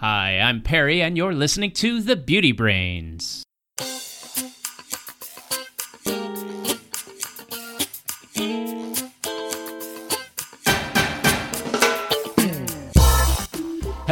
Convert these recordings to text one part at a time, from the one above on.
Hi, I'm Perry, and you're listening to The Beauty Brains.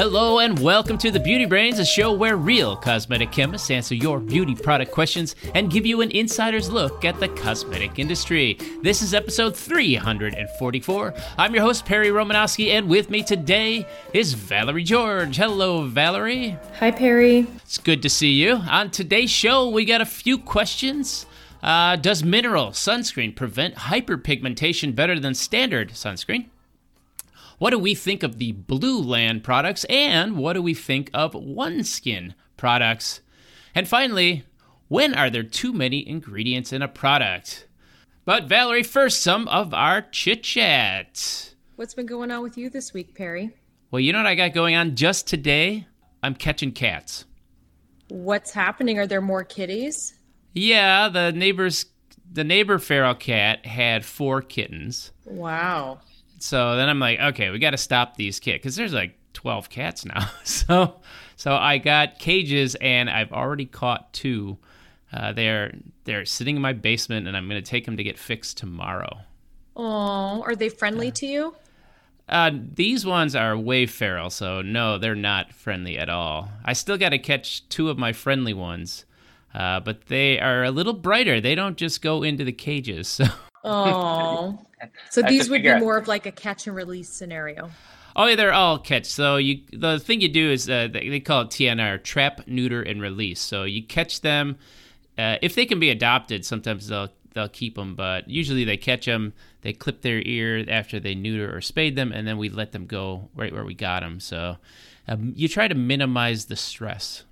Hello and welcome to the Beauty Brains, a show where real cosmetic chemists answer your beauty product questions and give you an insider's look at the cosmetic industry. This is episode 344. I'm your host, Perry Romanowski, and with me today is Valerie George. Hello, Valerie. Hi, Perry. It's good to see you. On today's show, we got a few questions. Uh, does mineral sunscreen prevent hyperpigmentation better than standard sunscreen? What do we think of the Blueland products? And what do we think of OneSkin products? And finally, when are there too many ingredients in a product? But Valerie, first, some of our chit chat. What's been going on with you this week, Perry? Well, you know what I got going on just today? I'm catching cats. What's happening? Are there more kitties? Yeah, the neighbor's the neighbor feral cat had four kittens. Wow. So then I'm like, okay, we got to stop these kids because there's like 12 cats now. so so I got cages and I've already caught two. Uh, they're they're sitting in my basement and I'm gonna take them to get fixed tomorrow. Oh, are they friendly to you? Uh, these ones are way feral, so no, they're not friendly at all. I still got to catch two of my friendly ones, uh, but they are a little brighter. They don't just go into the cages. So. Oh, so these would be out. more of like a catch and release scenario. Oh, yeah, they're all catch. So you, the thing you do is uh, they call it TNR, trap, neuter, and release. So you catch them. Uh, if they can be adopted, sometimes they'll they'll keep them, but usually they catch them. They clip their ear after they neuter or spade them, and then we let them go right where we got them. So um, you try to minimize the stress.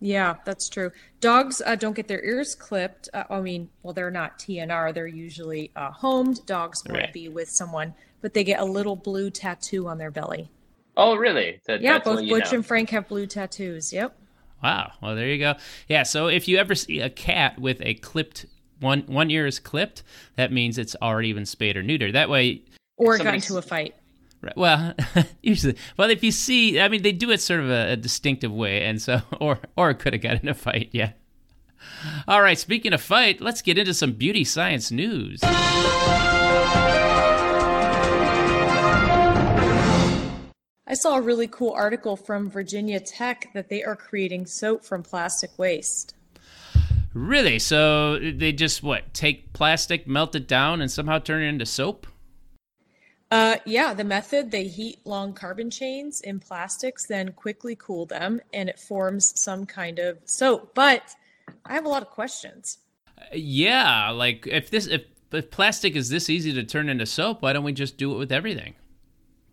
Yeah, that's true. Dogs uh, don't get their ears clipped. Uh, I mean, well, they're not TNR. They're usually uh, homed. Dogs want right. be with someone, but they get a little blue tattoo on their belly. Oh, really? That, yeah, both Butch know. and Frank have blue tattoos. Yep. Wow. Well, there you go. Yeah. So if you ever see a cat with a clipped one one ear is clipped, that means it's already been spayed or neutered. That way, or got into a fight. Right. Well, usually, well, if you see, I mean, they do it sort of a, a distinctive way, and so, or or could have got in a fight. Yeah. All right. Speaking of fight, let's get into some beauty science news. I saw a really cool article from Virginia Tech that they are creating soap from plastic waste. Really? So they just what take plastic, melt it down, and somehow turn it into soap? Uh, yeah, the method they heat long carbon chains in plastics, then quickly cool them, and it forms some kind of soap. But I have a lot of questions. Yeah, like if this if, if plastic is this easy to turn into soap, why don't we just do it with everything?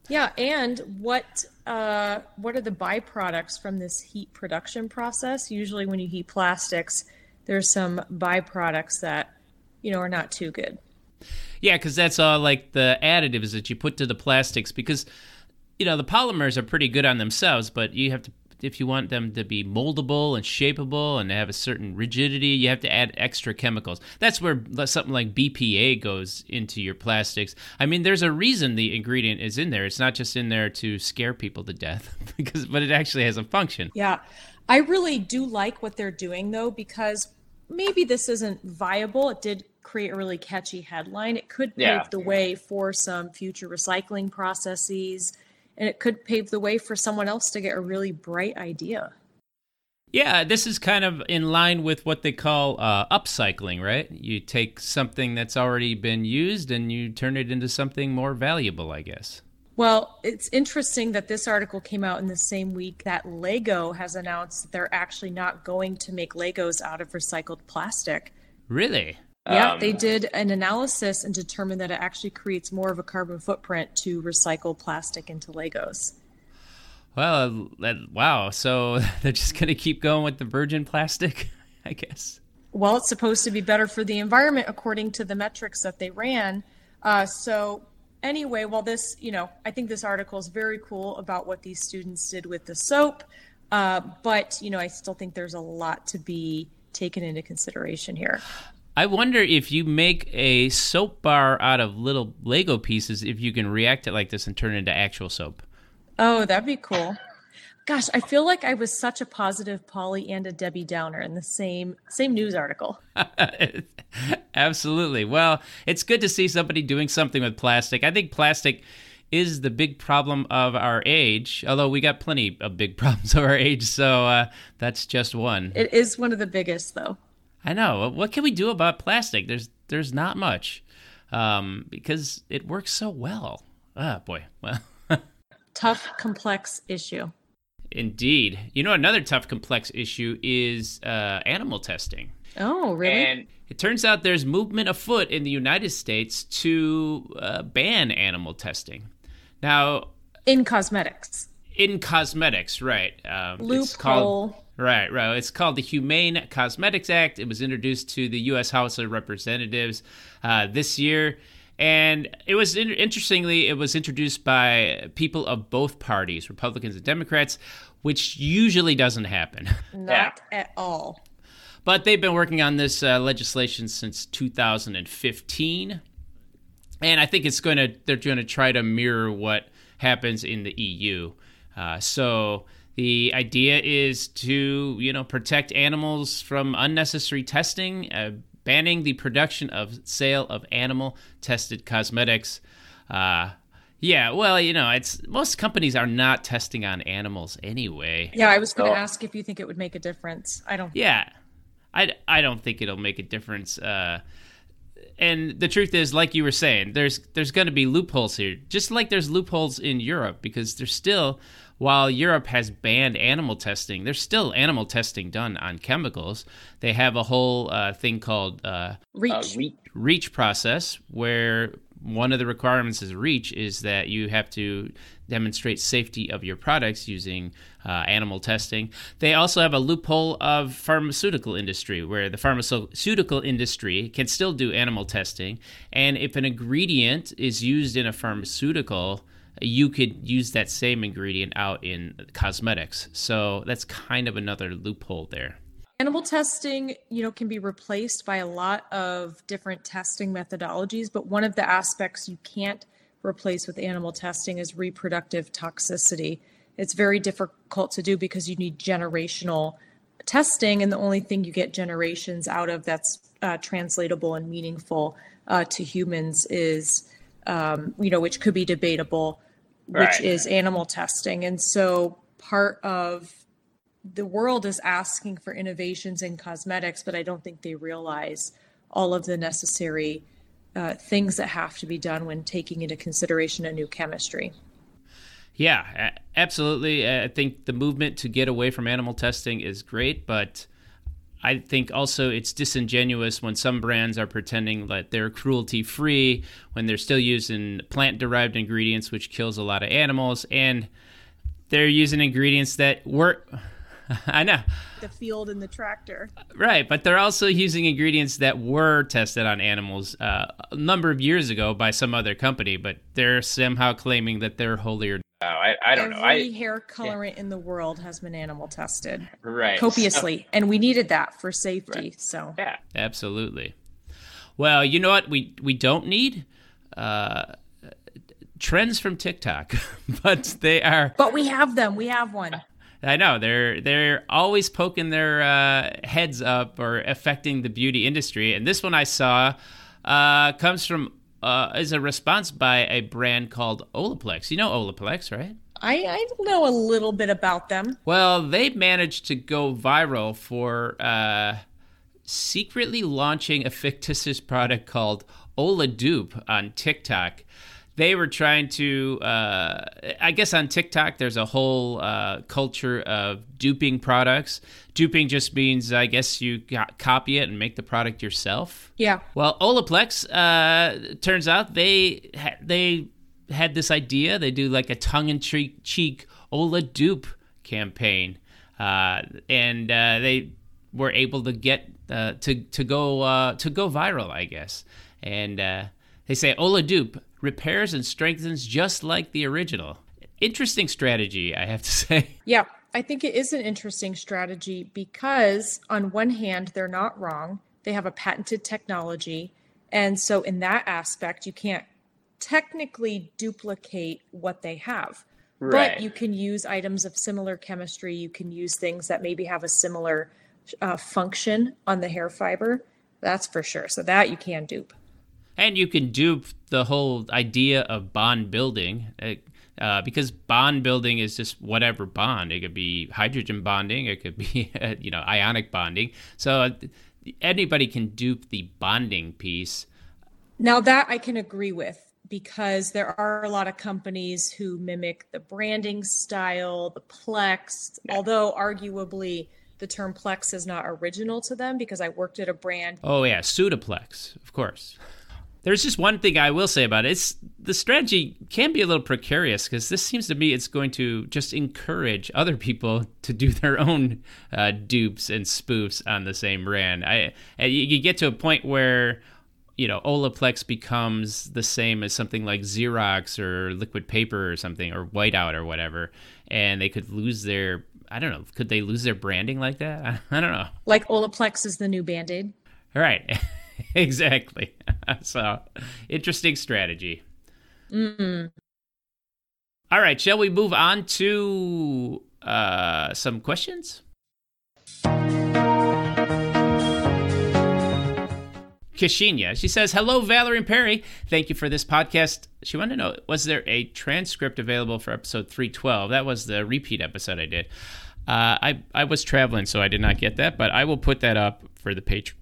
Yeah, and what uh, what are the byproducts from this heat production process? Usually, when you heat plastics, there's some byproducts that you know are not too good. Yeah, because that's all like the additives that you put to the plastics. Because you know the polymers are pretty good on themselves, but you have to if you want them to be moldable and shapeable and have a certain rigidity, you have to add extra chemicals. That's where something like BPA goes into your plastics. I mean, there's a reason the ingredient is in there. It's not just in there to scare people to death, because but it actually has a function. Yeah. I really do like what they're doing though because maybe this isn't viable. It did create a really catchy headline. It could pave yeah. the way for some future recycling processes, and it could pave the way for someone else to get a really bright idea. Yeah, this is kind of in line with what they call uh, upcycling, right? You take something that's already been used and you turn it into something more valuable, I guess. Well, it's interesting that this article came out in the same week that Lego has announced that they're actually not going to make Legos out of recycled plastic. Really? Yeah, um, they did an analysis and determined that it actually creates more of a carbon footprint to recycle plastic into Legos. Well, wow. So they're just going to keep going with the virgin plastic, I guess. Well, it's supposed to be better for the environment according to the metrics that they ran. Uh, so, anyway, well, this, you know, I think this article is very cool about what these students did with the soap. Uh, but, you know, I still think there's a lot to be taken into consideration here. I wonder if you make a soap bar out of little Lego pieces, if you can react it like this and turn it into actual soap. Oh, that'd be cool. Gosh, I feel like I was such a positive Polly and a Debbie Downer in the same same news article. Absolutely. Well, it's good to see somebody doing something with plastic. I think plastic is the big problem of our age, although we got plenty of big problems of our age, so uh, that's just one. It is one of the biggest, though. I know. What can we do about plastic? There's there's not much um, because it works so well. Ah, boy. Well, tough, complex issue. Indeed. You know, another tough, complex issue is uh, animal testing. Oh, really? And it turns out there's movement afoot in the United States to uh, ban animal testing. Now, in cosmetics. In cosmetics, right? Um, Loophole. Right, right. It's called the Humane Cosmetics Act. It was introduced to the U.S. House of Representatives uh, this year. And it was interestingly, it was introduced by people of both parties, Republicans and Democrats, which usually doesn't happen. Not yeah. at all. But they've been working on this uh, legislation since 2015, and I think it's going to they're going to try to mirror what happens in the EU. Uh, so the idea is to you know protect animals from unnecessary testing, uh, banning the production of sale of animal tested cosmetics. Uh, yeah, well, you know, it's most companies are not testing on animals anyway. Yeah, I was going to ask if you think it would make a difference. I don't. Yeah, I, I don't think it'll make a difference. Uh, and the truth is, like you were saying, there's there's going to be loopholes here, just like there's loopholes in Europe, because there's still, while Europe has banned animal testing, there's still animal testing done on chemicals. They have a whole uh, thing called uh, REACH. Uh, REACH process where one of the requirements is REACH is that you have to demonstrate safety of your products using uh, animal testing. They also have a loophole of pharmaceutical industry where the pharmaceutical industry can still do animal testing, and if an ingredient is used in a pharmaceutical, you could use that same ingredient out in cosmetics. So that's kind of another loophole there. Animal testing, you know, can be replaced by a lot of different testing methodologies, but one of the aspects you can't replace with animal testing is reproductive toxicity. It's very difficult to do because you need generational testing, and the only thing you get generations out of that's uh, translatable and meaningful uh, to humans is, um, you know, which could be debatable, which right. is animal testing. And so part of the world is asking for innovations in cosmetics, but I don't think they realize all of the necessary uh, things that have to be done when taking into consideration a new chemistry. Yeah, absolutely. I think the movement to get away from animal testing is great, but I think also it's disingenuous when some brands are pretending that they're cruelty free when they're still using plant derived ingredients, which kills a lot of animals, and they're using ingredients that work I know. The field and the tractor. Right, but they're also using ingredients that were tested on animals uh, a number of years ago by some other company, but they're somehow claiming that they're holier. Oh, I, I don't Every know. Every hair colorant yeah. in the world has been animal tested. Right. Copiously. So, and we needed that for safety. Right. So, yeah. Absolutely. Well, you know what? We, we don't need. Uh, trends from TikTok, but they are. But we have them. We have one. I know they're they're always poking their uh, heads up or affecting the beauty industry. And this one I saw uh, comes from uh, is a response by a brand called Olaplex. You know Olaplex, right? I, I know a little bit about them. Well, they managed to go viral for uh, secretly launching a fictitious product called Oladupe on TikTok they were trying to uh, i guess on tiktok there's a whole uh, culture of duping products. Duping just means i guess you copy it and make the product yourself. Yeah. Well olaplex uh, turns out they ha- they had this idea. They do like a tongue-in-cheek Oladupe campaign. Uh, and uh, they were able to get uh, to to go to go viral i guess. And they say Oladupe repairs and strengthens just like the original. Interesting strategy, I have to say. Yeah, I think it is an interesting strategy because, on one hand, they're not wrong. They have a patented technology. And so, in that aspect, you can't technically duplicate what they have. Right. But you can use items of similar chemistry. You can use things that maybe have a similar uh, function on the hair fiber. That's for sure. So that you can dupe. And you can dupe the whole idea of bond building. Uh, uh because bond building is just whatever bond. It could be hydrogen bonding. It could be, you know, ionic bonding. So uh, anybody can dupe the bonding piece. Now that I can agree with because there are a lot of companies who mimic the branding style, the Plex, yeah. although arguably the term Plex is not original to them because I worked at a brand. Oh yeah, Sudaplex, of course. There's just one thing I will say about it. It's the strategy can be a little precarious because this seems to me it's going to just encourage other people to do their own uh, dupes and spoofs on the same brand. I you get to a point where you know Olaplex becomes the same as something like Xerox or liquid paper or something or whiteout or whatever, and they could lose their I don't know. Could they lose their branding like that? I, I don't know. Like Olaplex is the new band aid. Right. exactly. so interesting strategy. Mm. All right. Shall we move on to uh, some questions? Kashinya. She says, Hello, Valerie and Perry. Thank you for this podcast. She wanted to know was there a transcript available for episode 312? That was the repeat episode I did. Uh, I, I was traveling, so I did not get that, but I will put that up for the patr-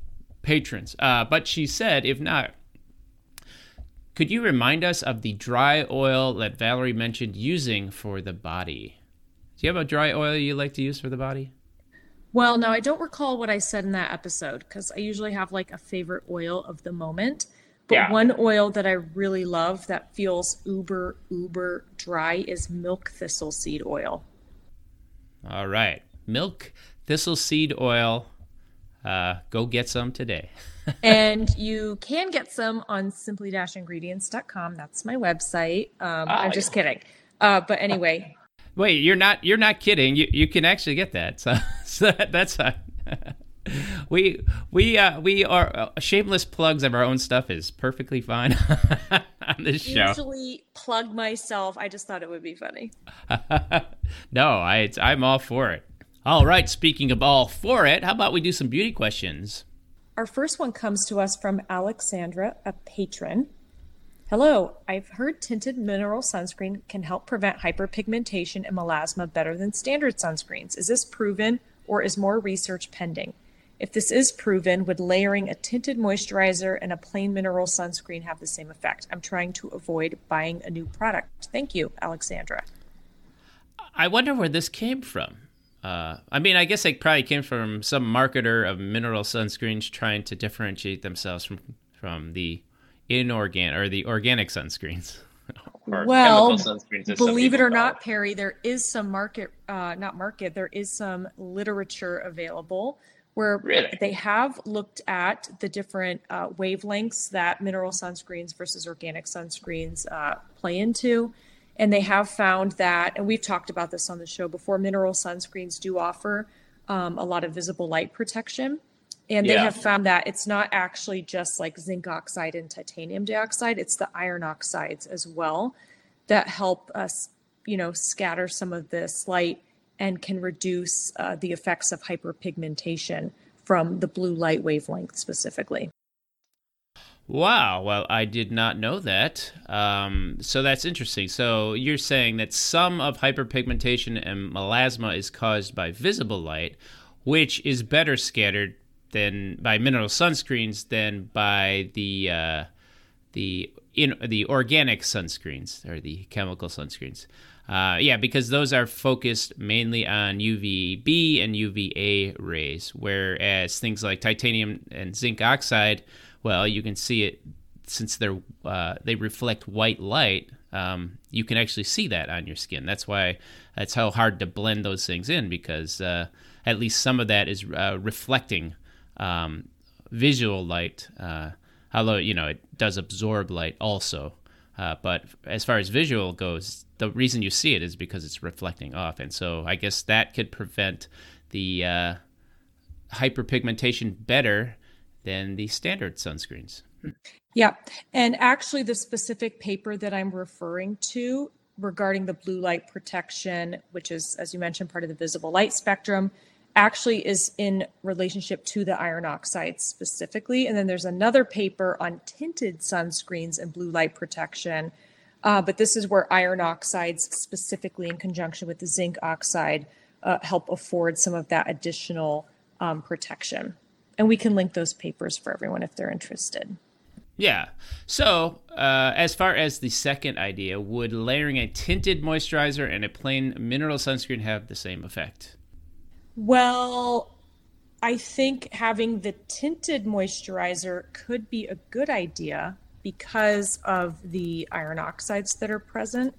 patrons. Uh, but she said, if not, could you remind us of the dry oil that Valerie mentioned using for the body? Do you have a dry oil you like to use for the body? Well, no, I don't recall what I said in that episode because I usually have like a favorite oil of the moment. But yeah. one oil that I really love that feels uber, uber dry is milk thistle seed oil. All right. Milk thistle seed oil. Uh, go get some today. and you can get some on simply-ingredients.com. That's my website. Um, I'm just kidding. Uh, but anyway, Wait, you're not you're not kidding. You you can actually get that. So, so that's uh, we we uh, we are uh, shameless plugs of our own stuff is perfectly fine on this show. Usually plug myself. I just thought it would be funny. no, I I'm all for it. All right. Speaking of all for it, how about we do some beauty questions? Our first one comes to us from Alexandra, a patron. Hello, I've heard tinted mineral sunscreen can help prevent hyperpigmentation and melasma better than standard sunscreens. Is this proven or is more research pending? If this is proven, would layering a tinted moisturizer and a plain mineral sunscreen have the same effect? I'm trying to avoid buying a new product. Thank you, Alexandra. I wonder where this came from. Uh, I mean, I guess it probably came from some marketer of mineral sunscreens trying to differentiate themselves from from the inorganic or the organic sunscreens. well, sunscreens, believe it or not, Perry, there is some market, uh, not market, there is some literature available where really? they have looked at the different uh, wavelengths that mineral sunscreens versus organic sunscreens uh, play into. And they have found that, and we've talked about this on the show before, mineral sunscreens do offer um, a lot of visible light protection. And they yeah. have found that it's not actually just like zinc oxide and titanium dioxide, it's the iron oxides as well that help us, you know, scatter some of this light and can reduce uh, the effects of hyperpigmentation from the blue light wavelength specifically. Wow. Well, I did not know that. Um, so that's interesting. So you're saying that some of hyperpigmentation and melasma is caused by visible light, which is better scattered than by mineral sunscreens than by the uh, the in the organic sunscreens or the chemical sunscreens. Uh, yeah, because those are focused mainly on UVB and UVA rays, whereas things like titanium and zinc oxide, well, you can see it since they're uh, they reflect white light. Um, you can actually see that on your skin. That's why that's how hard to blend those things in because uh, at least some of that is uh, reflecting um, visual light, uh, although you know it does absorb light also. Uh, but as far as visual goes, the reason you see it is because it's reflecting off, and so I guess that could prevent the uh, hyperpigmentation better than the standard sunscreens. Yeah, and actually, the specific paper that I'm referring to regarding the blue light protection, which is, as you mentioned, part of the visible light spectrum, actually is in relationship to the iron oxides specifically. And then there's another paper on tinted sunscreens and blue light protection. Uh, but this is where iron oxides, specifically in conjunction with the zinc oxide, uh, help afford some of that additional um, protection. And we can link those papers for everyone if they're interested. Yeah. So, uh, as far as the second idea, would layering a tinted moisturizer and a plain mineral sunscreen have the same effect? Well, I think having the tinted moisturizer could be a good idea because of the iron oxides that are present.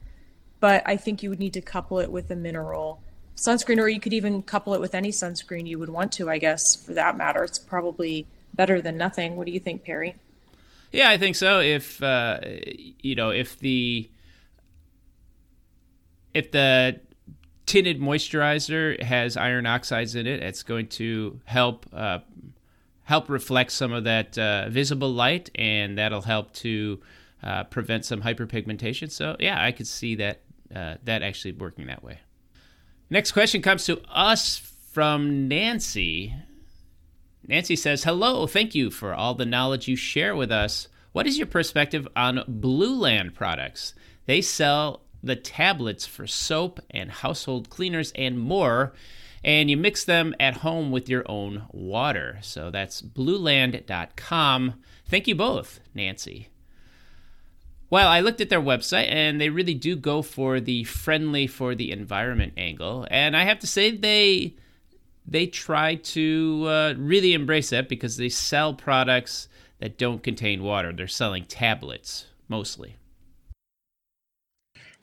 But I think you would need to couple it with a mineral sunscreen, or you could even couple it with any sunscreen you would want to, I guess, for that matter. It's probably better than nothing. What do you think, Perry? Yeah, I think so. If uh, you know, if the if the tinted moisturizer has iron oxides in it, it's going to help uh, help reflect some of that uh, visible light, and that'll help to uh, prevent some hyperpigmentation. So yeah, I could see that uh, that actually working that way. Next question comes to us from Nancy. Nancy says, Hello, thank you for all the knowledge you share with us. What is your perspective on Blueland products? They sell the tablets for soap and household cleaners and more, and you mix them at home with your own water. So that's blueland.com. Thank you both, Nancy. Well, I looked at their website and they really do go for the friendly for the environment angle. And I have to say, they they try to uh, really embrace that because they sell products that don't contain water. They're selling tablets mostly.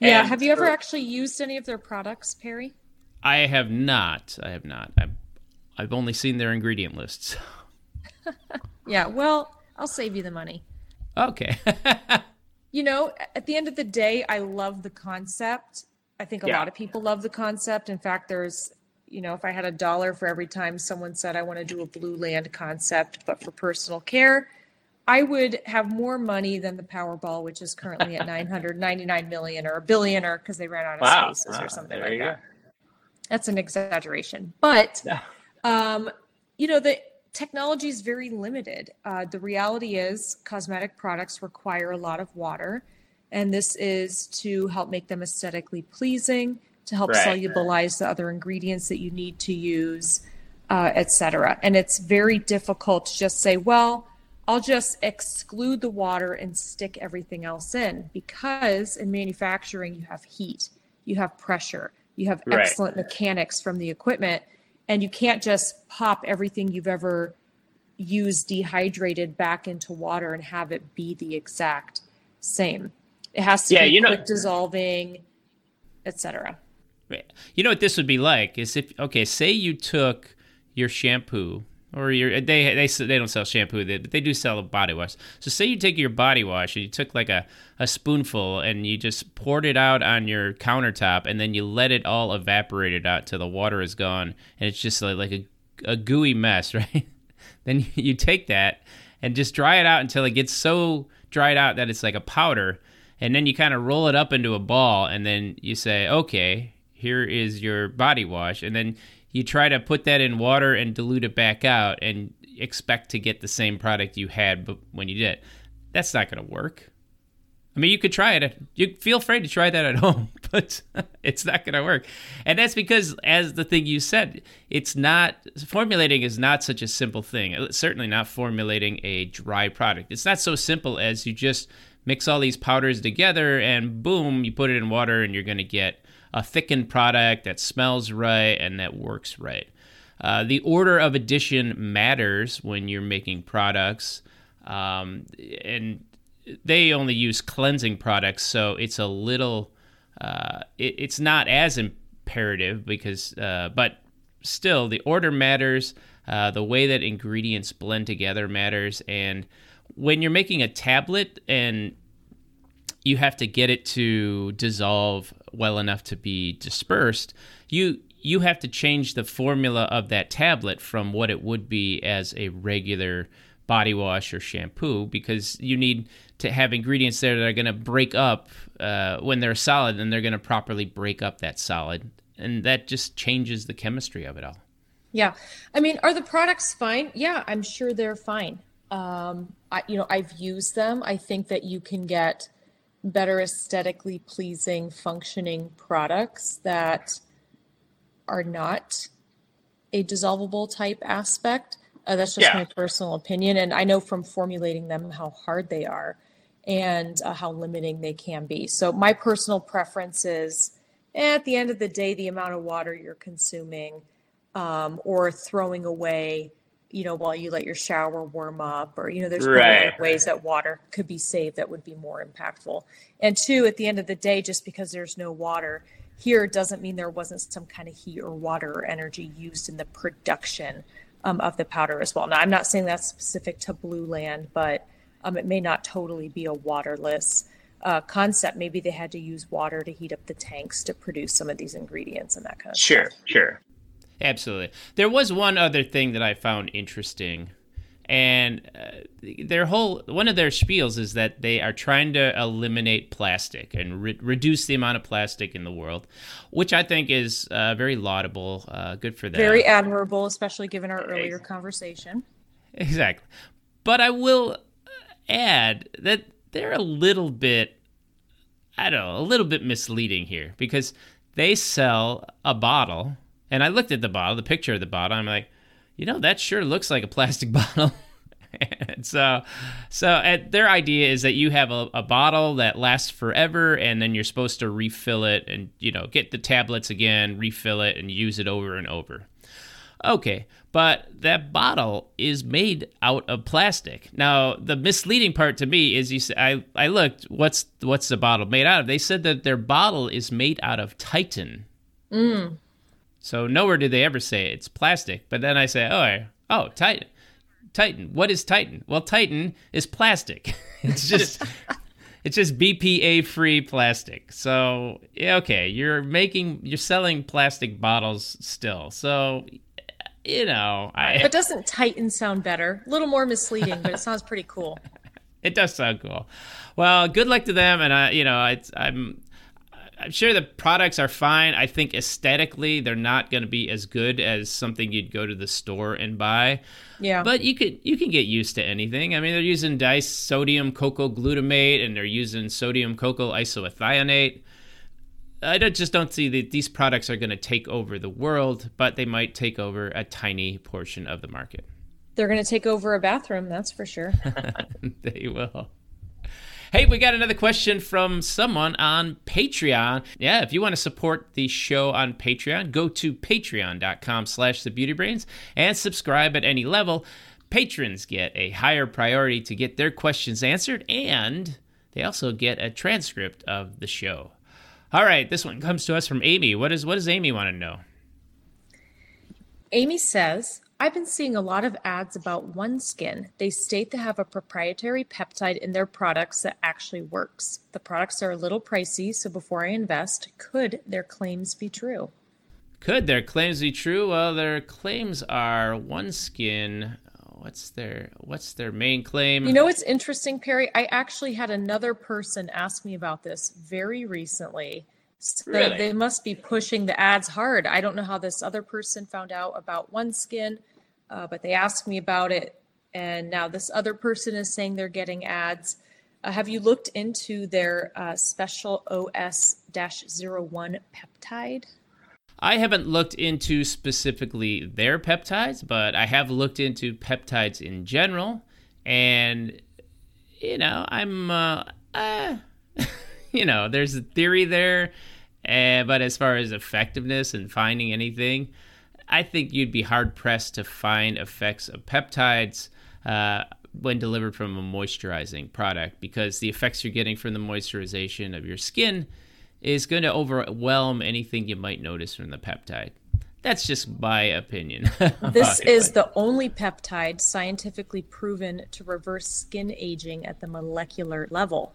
Yeah. And have you ever actually used any of their products, Perry? I have not. I have not. I've, I've only seen their ingredient lists. yeah. Well, I'll save you the money. Okay. you know, at the end of the day, I love the concept. I think a yeah. lot of people love the concept. In fact, there's you know, if I had a dollar for every time someone said I want to do a Blueland concept, but for personal care, I would have more money than the Powerball, which is currently at 999 million or a billion, or because they ran out of wow. spaces wow. or something like that. Go. That's an exaggeration, but yeah. um, you know the technology is very limited. Uh, the reality is, cosmetic products require a lot of water, and this is to help make them aesthetically pleasing to help right. solubilize the other ingredients that you need to use, uh, etc. And it's very difficult to just say, well, I'll just exclude the water and stick everything else in because in manufacturing, you have heat, you have pressure, you have right. excellent mechanics from the equipment, and you can't just pop everything you've ever used dehydrated back into water and have it be the exact same. It has to yeah, be you quick know, dissolving, etc. You know what this would be like is if okay, say you took your shampoo or your they they they don't sell shampoo, but they do sell a body wash. So say you take your body wash and you took like a a spoonful and you just poured it out on your countertop and then you let it all evaporate it out till the water is gone and it's just like, like a a gooey mess, right? then you take that and just dry it out until it gets so dried out that it's like a powder and then you kind of roll it up into a ball and then you say okay here is your body wash and then you try to put that in water and dilute it back out and expect to get the same product you had when you did. That's not going to work. I mean, you could try it. You feel free to try that at home, but it's not going to work. And that's because, as the thing you said, it's not formulating is not such a simple thing. It's certainly not formulating a dry product. It's not so simple as you just mix all these powders together and boom, you put it in water and you're going to get a thickened product that smells right and that works right. Uh, the order of addition matters when you're making products, um, and they only use cleansing products, so it's a little. Uh, it, it's not as imperative because, uh, but still, the order matters. Uh, the way that ingredients blend together matters, and when you're making a tablet and you have to get it to dissolve well enough to be dispersed, you you have to change the formula of that tablet from what it would be as a regular body wash or shampoo because you need to have ingredients there that are going to break up uh, when they're solid, and they're going to properly break up that solid, and that just changes the chemistry of it all. Yeah, I mean, are the products fine? Yeah, I'm sure they're fine. Um, I, you know, I've used them. I think that you can get better aesthetically pleasing, functioning products that are not a dissolvable type aspect. Uh, that's just yeah. my personal opinion. And I know from formulating them how hard they are and uh, how limiting they can be. So, my personal preference is eh, at the end of the day, the amount of water you're consuming um, or throwing away, you know, while you let your shower warm up, or, you know, there's right. ways that water could be saved that would be more impactful. And two, at the end of the day, just because there's no water, here doesn't mean there wasn't some kind of heat or water or energy used in the production um, of the powder as well. Now, I'm not saying that's specific to Blueland, but um, it may not totally be a waterless uh, concept. Maybe they had to use water to heat up the tanks to produce some of these ingredients and that kind of sure, stuff. Sure, sure. Absolutely. There was one other thing that I found interesting and uh, their whole one of their spiels is that they are trying to eliminate plastic and re- reduce the amount of plastic in the world, which I think is uh, very laudable. Uh, good for them. Very admirable, especially given our earlier conversation. Exactly, but I will add that they're a little bit, I don't know, a little bit misleading here because they sell a bottle, and I looked at the bottle, the picture of the bottle, I'm like you know, that sure looks like a plastic bottle. and so, so at, their idea is that you have a, a, bottle that lasts forever, and then you're supposed to refill it, and you know, get the tablets again, refill it, and use it over and over. Okay, but that bottle is made out of plastic. Now, the misleading part to me is you. Say, I I looked. What's what's the bottle made out of? They said that their bottle is made out of Tritan. Mm. So nowhere did they ever say it's plastic. But then I say, oh, oh, Tritan. Tritan. What is Tritan? Well, Tritan is plastic. it's just it's just BPA free plastic. So yeah, okay, you're making you're selling plastic bottles still. So you know, I But doesn't Tritan sound better? A little more misleading, but it sounds pretty cool. it does sound cool. Well, good luck to them and I you know, I I'm I'm sure the products are fine. I think aesthetically they're not going to be as good as something you'd go to the store and buy. Yeah. But you could you can get used to anything. I mean, they're using disodium cocoyl glutamate and they're using sodium cocoyl isethionate. I just don't see that these products are going to take over the world, but they might take over a tiny portion of the market. They're going to take over a bathroom, that's for sure. they will. Hey, we got another question from someone on Patreon. Yeah, if you want to support the show on Patreon, go to patreon.com slash thebeautybrains and subscribe at any level. Patrons get a higher priority to get their questions answered, and they also get a transcript of the show. All right, this one comes to us from Amy. What, is, what does Amy want to know? Amy says, I've been seeing a lot of ads about OneSkin. They state they have a proprietary peptide in their products that actually works. The products are a little pricey, so before I invest, could their claims be true? Could their claims be true? Well, their claims are OneSkin. What's their what's their main claim? You know what's interesting, Perry? I actually had another person ask me about this very recently. So really? they must be pushing the ads hard. I don't know how this other person found out about OneSkin uh, but they asked me about it. And now this other person is saying they're getting ads. Uh, have you looked into their uh, special OS 01 peptide? I haven't looked into specifically their peptides, but I have looked into peptides in general. And, you know, I'm, uh, uh you know, there's a theory there. Uh, but as far as effectiveness and finding anything, I think you'd be hard pressed to find effects of peptides uh, when delivered from a moisturizing product because the effects you're getting from the moisturization of your skin is going to overwhelm anything you might notice from the peptide. That's just my opinion. this is the only peptide scientifically proven to reverse skin aging at the molecular level.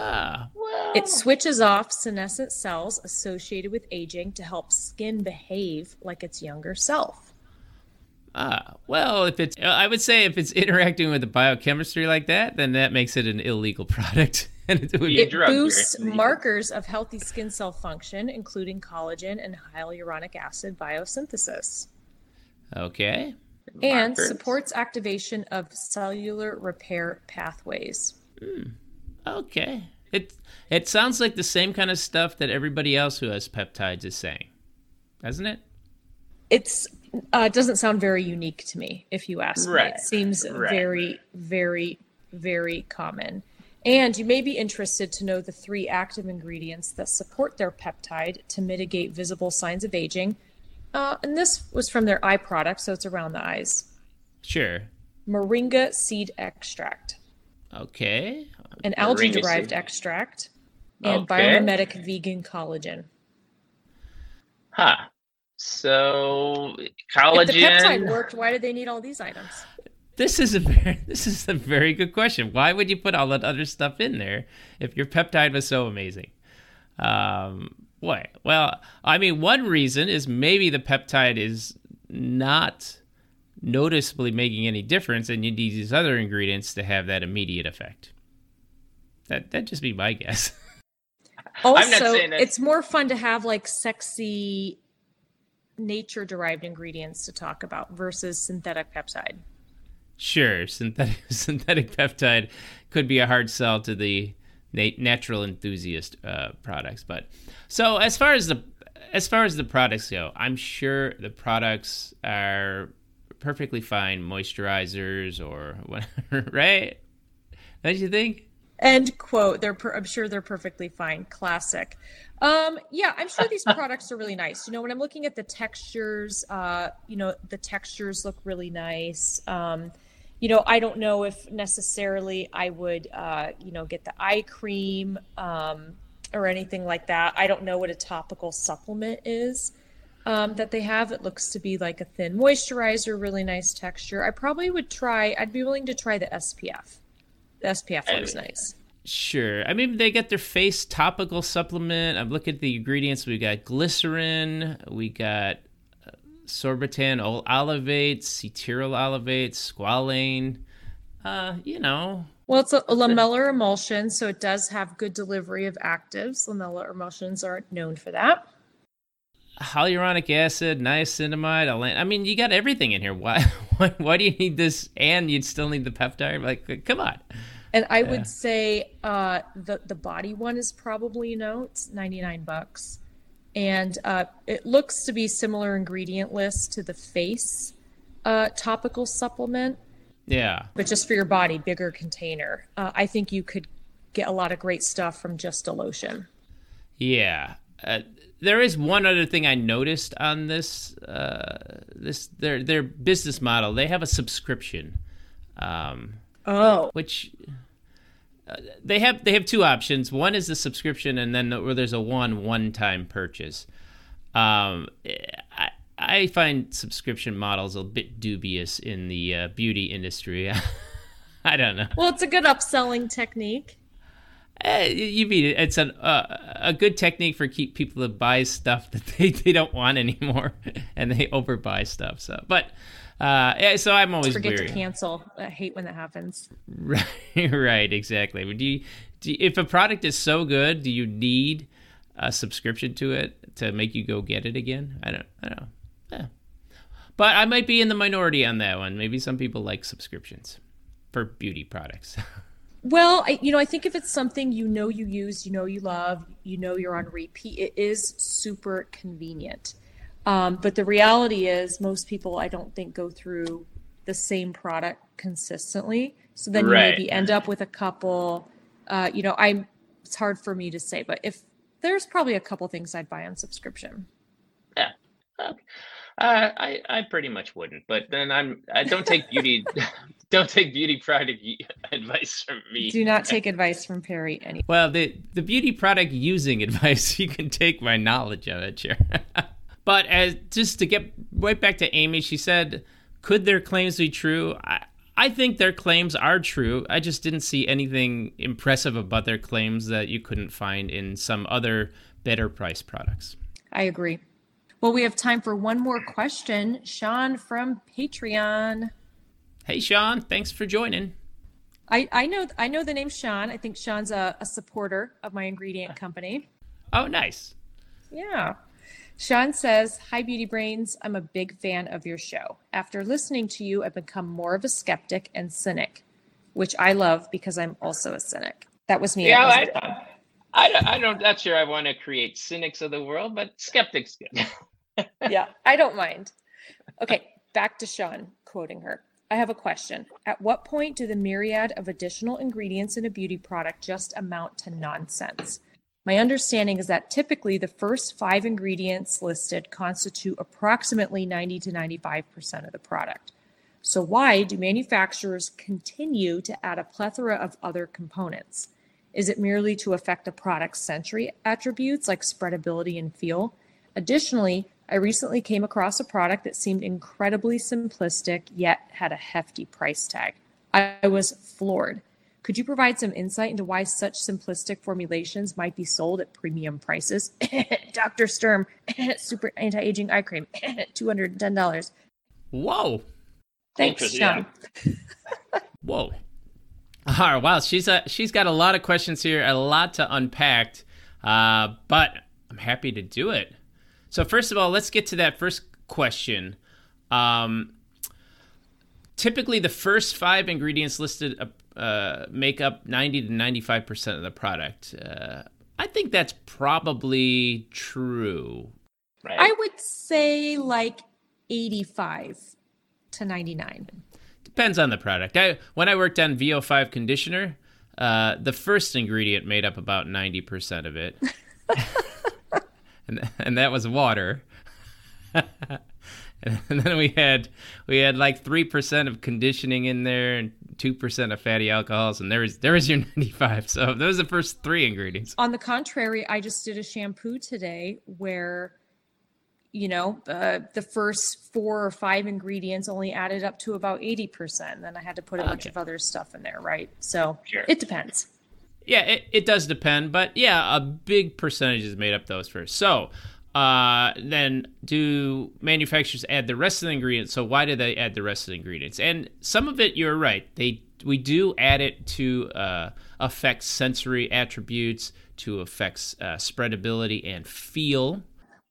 Ah, well. It switches off senescent cells associated with aging to help skin behave like its younger self. Ah, well, if it's, I would say if it's interacting with the biochemistry like that, then that makes it an illegal product. and it, would it boosts markers of healthy skin cell function, including collagen and hyaluronic acid biosynthesis. Okay. And markers. supports activation of cellular repair pathways. Mm. Okay. It it sounds like the same kind of stuff that everybody else who has peptides is saying, doesn't it? It's uh, doesn't sound very unique to me, if you ask right. me. It seems right. very, very, very common. And you may be interested to know the three active ingredients that support their peptide to mitigate visible signs of aging. Uh, and this was from their eye product, so it's around the eyes. Sure. Moringa seed extract. Okay. An algae derived extract. And okay. biomimetic vegan collagen. Huh. So collagen. If the peptide worked, why did they need all these items? This is a very this is a very good question. Why would you put all that other stuff in there if your peptide was so amazing? Um, why? Well, I mean, one reason is maybe the peptide is not noticeably making any difference, and you need these other ingredients to have that immediate effect. That that just be my guess. Also, it's more fun to have like sexy nature derived ingredients to talk about versus synthetic peptide. Sure, synthetic synthetic peptide could be a hard sell to the nat- natural enthusiast uh, products, but so as far as the as far as the products go, I'm sure the products are perfectly fine moisturizers or whatever, right? Don't you think? End quote. They're per- I'm sure they're perfectly fine. Classic. Um, yeah, I'm sure these products are really nice. You know, when I'm looking at the textures, uh, you know, the textures look really nice. Um, you know, I don't know if necessarily I would, uh, you know, get the eye cream um, or anything like that. I don't know what a topical supplement is um, that they have. It looks to be like a thin moisturizer, really nice texture. I probably would try. I'd be willing to try the SPF. The SPF looks nice. Sure. I mean, they get their face topical supplement. I'm looking at the ingredients. We got glycerin. We got uh, sorbitan olivate, cetyl olivate, squalane. Uh, you know. Well, it's a, a lamellar emulsion, so it does have good delivery of actives. Lamellar emulsions are known for that. Hyaluronic acid, niacinamide. I mean, you got everything in here. Why, why, why do you need this? And you'd still need the peptide? Like, come on. And I would say uh, the the body one is probably you know it's ninety nine bucks, and uh, it looks to be similar ingredient list to the face uh, topical supplement. Yeah, but just for your body, bigger container. Uh, I think you could get a lot of great stuff from just a lotion. Yeah. Uh, there is one other thing I noticed on this uh, this their their business model. They have a subscription. Um, Oh, which uh, they have they have two options. One is the subscription, and then where there's a one one time purchase. Um, I I find subscription models a bit dubious in the uh, beauty industry. I don't know. Well, it's a good upselling technique. Uh, you beat it. It's a uh, a good technique for keep people to buy stuff that they, they don't want anymore, and they overbuy stuff. So, but uh, yeah, so I'm always forget weary. to cancel. I hate when that happens. Right, right, exactly. Do you, do you, if a product is so good, do you need a subscription to it to make you go get it again? I don't, I don't know. Yeah. But I might be in the minority on that one. Maybe some people like subscriptions for beauty products. Well, I, you know, I think if it's something you know you use, you know you love, you know you're on repeat, it is super convenient. Um, but the reality is, most people, I don't think, go through the same product consistently. So then right. you maybe end up with a couple. Uh, you know, I'm. It's hard for me to say, but if there's probably a couple things I'd buy on subscription. Yeah. Okay. Uh, I I pretty much wouldn't, but then I'm I don't take beauty don't take beauty product advice from me. Do not take advice from Perry. Any well, the the beauty product using advice you can take my knowledge of it, sure. But as just to get right back to Amy, she said, "Could their claims be true?" I, I think their claims are true. I just didn't see anything impressive about their claims that you couldn't find in some other better price products. I agree. Well, we have time for one more question. Sean from Patreon. Hey, Sean. Thanks for joining. I, I know I know the name Sean. I think Sean's a, a supporter of my ingredient company. Oh, nice. Yeah. Sean says, Hi, Beauty Brains. I'm a big fan of your show. After listening to you, I've become more of a skeptic and cynic, which I love because I'm also a cynic. That was me. Yeah, That was I, I, I don't, not sure I want to create cynics of the world, but skeptics good. yeah, I don't mind. Okay, back to Sean quoting her. I have a question. At what point do the myriad of additional ingredients in a beauty product just amount to nonsense? My understanding is that typically the first five ingredients listed constitute approximately 90 to 95% of the product. So, why do manufacturers continue to add a plethora of other components? Is it merely to affect the product's sensory attributes like spreadability and feel? Additionally, I recently came across a product that seemed incredibly simplistic yet had a hefty price tag. I was floored. Could you provide some insight into why such simplistic formulations might be sold at premium prices? Dr. Sturm, super anti aging eye cream, $210. Whoa. Thanks, Sean. Whoa. All right, wow, she's a, she's got a lot of questions here, a lot to unpack, uh, but I'm happy to do it. So first of all, let's get to that first question. Um, typically, the first five ingredients listed uh, uh make up 90 to 95 percent of the product. Uh, I think that's probably true. Right. I would say like 85 to 99. Depends on the product. I when I worked on VO5 conditioner, uh, the first ingredient made up about 90% of it. and and that was water. and then we had we had like three percent of conditioning in there and two percent of fatty alcohols, and there was there was your ninety five. So those are the first three ingredients. On the contrary, I just did a shampoo today where, you know, uh, the first four or five ingredients only added up to about eighty percent. Then I had to put a okay. bunch of other stuff in there, right? So sure. it depends. Yeah, it, it does depend, but yeah, a big percentage is made up those first. So uh, then do manufacturers add the rest of the ingredients? So why do they add the rest of the ingredients? And some of it, you're right. They we do add it to uh, affect sensory attributes, to affect uh, spreadability and feel.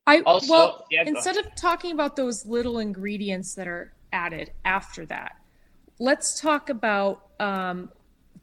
I also, well, yeah, instead of talking about those little ingredients that are added after that, let's talk about um,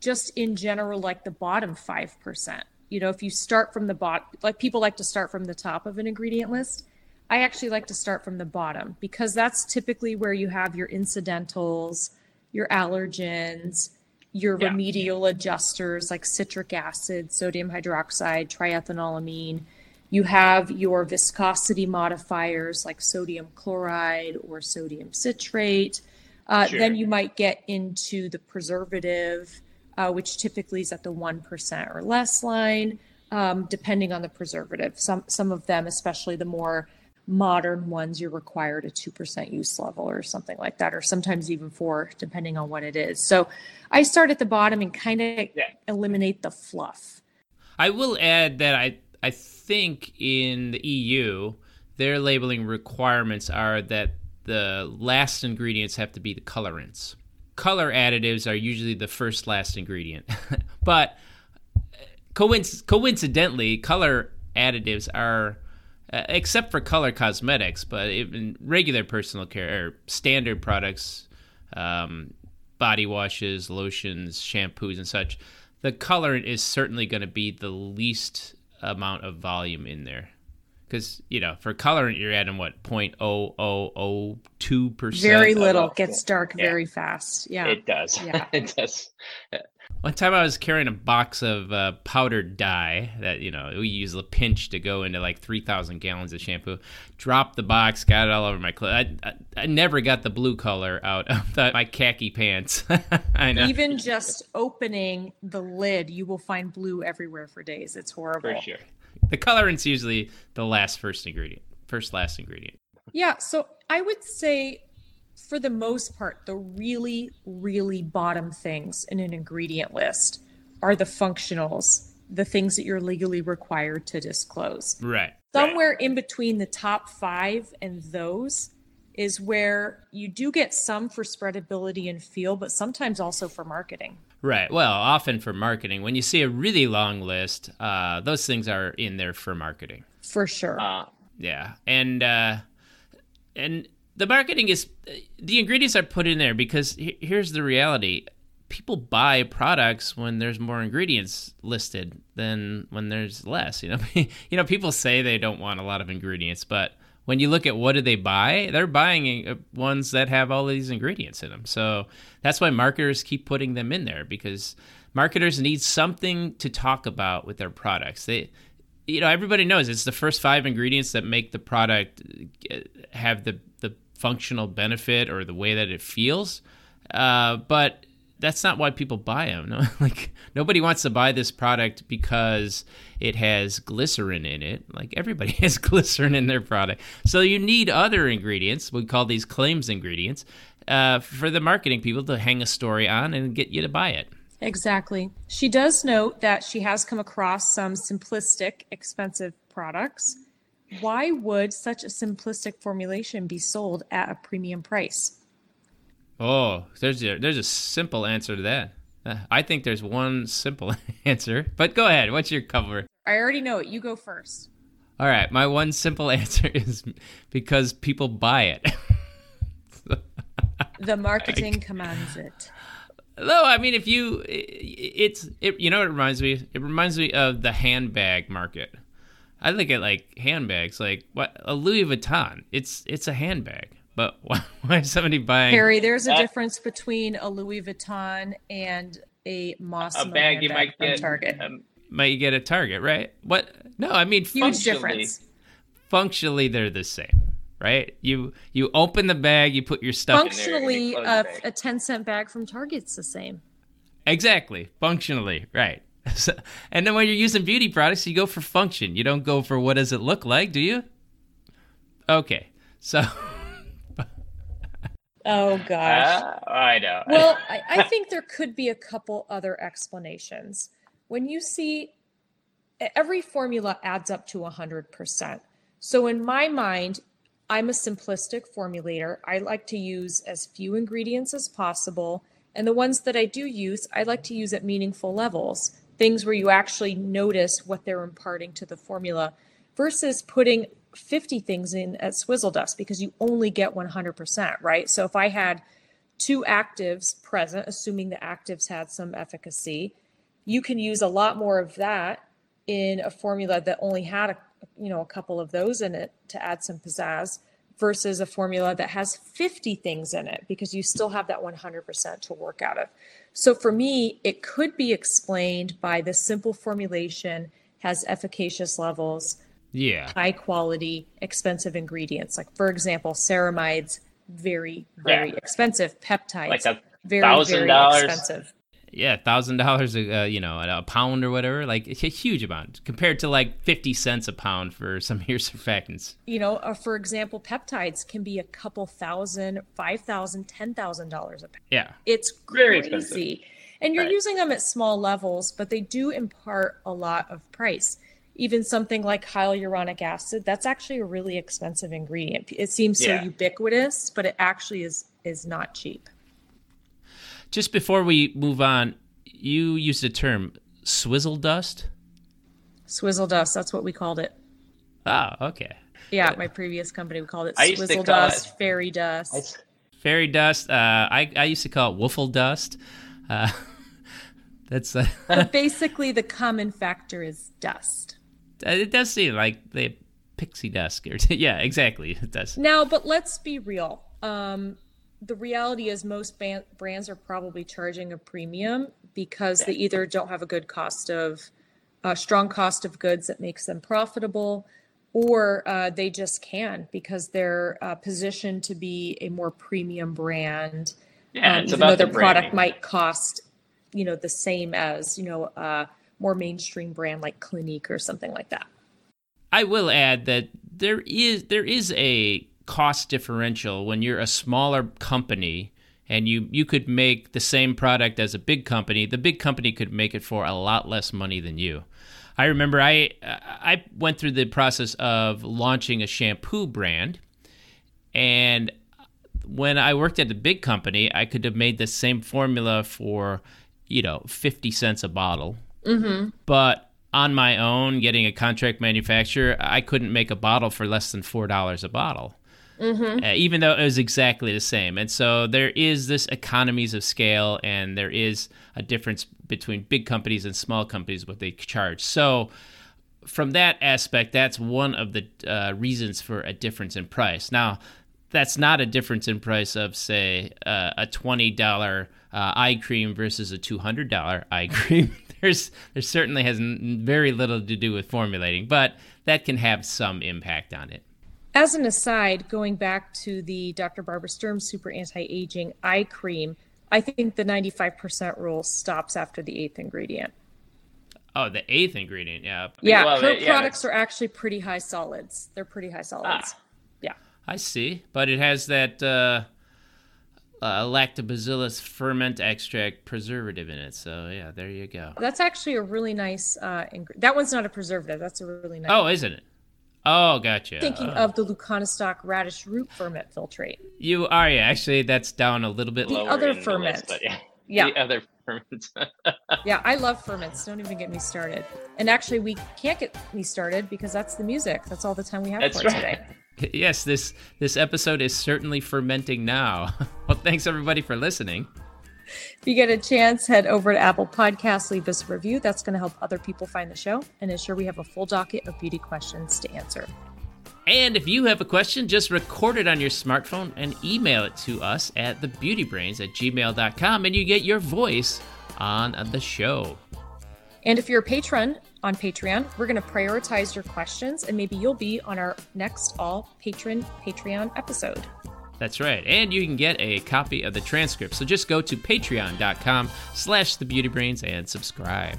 just in general, like the bottom 5%. You know, if you start from the bottom, like people like to start from the top of an ingredient list. I actually like to start from the bottom because that's typically where you have your incidentals, your allergens, your yeah. remedial adjusters like citric acid, sodium hydroxide, triethanolamine. You have your viscosity modifiers like sodium chloride or sodium citrate. Uh, sure. Then you might get into the preservative uh, which typically is at the 1% or less line, um, depending on the preservative. Some, some of them, especially the more modern ones, you're required a 2% use level or something like that, or sometimes even 4, depending on what it is. So I start at the bottom and kind of yeah. eliminate the fluff. I will add that I, I think in the EU, their labeling requirements are that the last ingredients have to be the colorants color additives are usually the first last ingredient. but coinc- coincidentally, color additives are uh, except for color cosmetics, but even regular personal care or standard products, um, body washes, lotions, shampoos, and such, the colorant is certainly going to be the least amount of volume in there because you know for colorant you're adding what 0.0002 percent very little. gets dark yeah. very fast. Yeah. It does. Yeah. It does. One time i was carrying a box of uh, powdered dye that you know we use a pinch to go into like 3000 gallons of shampoo. Dropped the box got it all over my clothes I, I, I never got the blue color out of the, my khaki pants. I know. Even just opening the lid you will find blue everywhere for days. It's horrible. For sure the colorant's usually the last first ingredient, first last ingredient. Yeah, so I would say for the most part, the really, really bottom things in an ingredient list are the functionals, the things that you're legally required to disclose. Right. Somewhere right. in between the top five and those is where you do get some for spreadability and feel, but sometimes also for marketing. Right. Well, often for marketing, when you see a really long list, uh, those things are in there for marketing. For sure. Uh, Yeah, and uh, and the marketing is the ingredients are put in there because here's the reality: people buy products when there's more ingredients listed than when there's less. You know, you know, people say they don't want a lot of ingredients, but when you look at what do they buy, they're buying uh, ones that have all these ingredients in them. So that's why marketers keep putting them in there because marketers need something to talk about with their products. They you know everybody knows it's the first five ingredients that make the product uh, have the the functional benefit or the way that it feels uh, but that's not why people buy them no like nobody wants to buy this product because it has glycerin in it like everybody has glycerin in their product so you need other ingredients we call these claims ingredients uh, for the marketing people to hang a story on and get you to buy it Exactly. She does note that she has come across some simplistic, expensive products. Why would such a simplistic formulation be sold at a premium price? Oh, there's a, there's a simple answer to that. Uh, I think there's one simple answer, but go ahead. What's your cover? I already know it. You go first. All right, my one simple answer is because people buy it. The marketing commands it. no, I mean if you, it's it. You know what it reminds me? It reminds me of the handbag market. I look at like handbags, like what a Louis Vuitton. It's it's a handbag, but why, why is somebody buying? Perry, there's a That- difference between a Louis Vuitton and a Mossimo a bag you might from get. Target. Um, Might you get at Target, right? What? No, I mean Huge functionally- difference. functionally they're the same, right? You you open the bag, you put your stuff in there. Functionally, a, a 10 cent bag from Target's the same. Exactly, functionally, right. So, and then when you're using beauty products, you go for function. You don't go for what does it look like, do you? Okay, so Oh, gosh. uh, I know. Well, I, I think there could be a couple other explanations. When you see every formula adds up to 100%. So, in my mind, I'm a simplistic formulator. I like to use as few ingredients as possible. And the ones that I do use, I like to use at meaningful levels, things where you actually notice what they're imparting to the formula versus putting 50 things in at swizzle dust because you only get 100%, right? So if I had two actives present, assuming the actives had some efficacy, you can use a lot more of that in a formula that only had a you know a couple of those in it to add some pizzazz versus a formula that has 50 things in it because you still have that 100% to work out of. So for me, it could be explained by the simple formulation has efficacious levels, yeah, high quality, expensive ingredients. Like for example, ceramides, very, very Yeah. expensive. Peptides, Like a very, thousand very dollars? expensive. yeah, thousand dollars, uh, you know, a pound or whatever. Like a huge amount compared to like fifty cents a pound for some of your surfactants. you know, uh, for example, peptides can be a couple thousand, five thousand, ten thousand dollars a pound. Yeah, It's Very crazy. expensive. And you're Right. using them at small levels, but they do impart a lot of price. Even something like hyaluronic acid, that's actually a really expensive ingredient. It seems so Yeah. ubiquitous, but it actually is is not cheap. Just before we move on, you used the term swizzle dust. Swizzle dust, that's what we called it. Oh, okay. Yeah, at my previous company, we called it I swizzle dust, it- fairy dust. Fairy dust. Uh, I I used to call it woofle dust. Uh, that's uh, but basically, the common factor is dust. It does seem like the pixie dust. Or yeah, exactly. It does. Now, but let's be real. Um, the reality is most ban- brands are probably charging a premium because they either don't have a good cost of, uh, strong cost of goods that makes them profitable, or uh, they just can because they're uh, positioned to be a more premium brand. Yeah, um, it's even though their the product branding. might cost, you know, the same as you know a more mainstream brand like Clinique or something like that. I will add that there is there is a cost differential when you're a smaller company and you you could make the same product as a big company. The big company could make it for a lot less money than you. I remember I I went through the process of launching a shampoo brand and when I worked at the big company, I could have made the same formula for you know, 50 cents a bottle. Mm-hmm. But on my own, getting a contract manufacturer, I couldn't make a bottle for less than $4 a bottle. Mm-hmm. Uh, even though it was exactly the same. And so there is this economies of scale, and there is a difference between big companies and small companies what they charge. So from that aspect, that's one of the uh, reasons for a difference in price. Now, that's not a difference in price of say uh, a twenty dollar uh, eye cream versus a two hundred dollar eye cream. there's there certainly has very little to do with formulating, but that can have some impact on it. As an aside, going back to the Dr. Barbara Sturm Super Anti Aging Eye Cream, I think the 95% rule stops after the eighth ingredient. Oh, the eighth ingredient, yeah. Yeah, well, her it, yeah, products are actually pretty high solids. They're pretty high solids. Ah, yeah. I see, but it has that uh, uh, lactobacillus ferment extract preservative in it. So yeah, there you go. That's actually a really nice. Uh, ing- that one's not a preservative. That's a really nice. Oh, isn't it? Oh, gotcha. Thinking oh. of the Leuconostoc radish root ferment filtrate. You are, yeah. Actually, that's down a little bit the lower. other ferment. List, yeah. yeah. The other ferments. yeah, I love ferments. Don't even get me started. And actually, we can't get me started because that's the music. That's all the time we have that's for right. today. Yes, this this episode is certainly fermenting now. well, thanks everybody for listening. If you get a chance, head over to Apple Podcasts, leave us a review. That's going to help other people find the show and ensure we have a full docket of beauty questions to answer. And if you have a question, just record it on your smartphone and email it to us at thebeautybrains at gmail.com and you get your voice on the show. And if you're a patron on Patreon, we're going to prioritize your questions and maybe you'll be on our next all patron Patreon episode. That's right. And you can get a copy of the transcript. So just go to patreon.com slash the thebeautybrains and subscribe.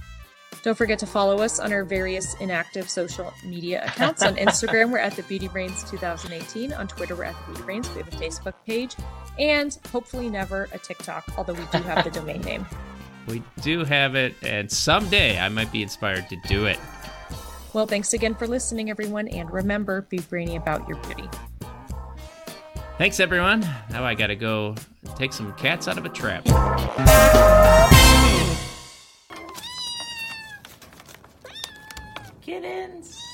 Don't forget to follow us on our various inactive social media accounts. On Instagram, we're at the Beauty Brains 2018. On Twitter, we're at the Beauty Brains. We have a Facebook page and hopefully never a TikTok, although we do have the domain name. We do have it, and someday I might be inspired to do it. Well, thanks again for listening, everyone, and remember be brainy about your beauty. Thanks, everyone. Now I gotta go take some cats out of a trap. Kittens.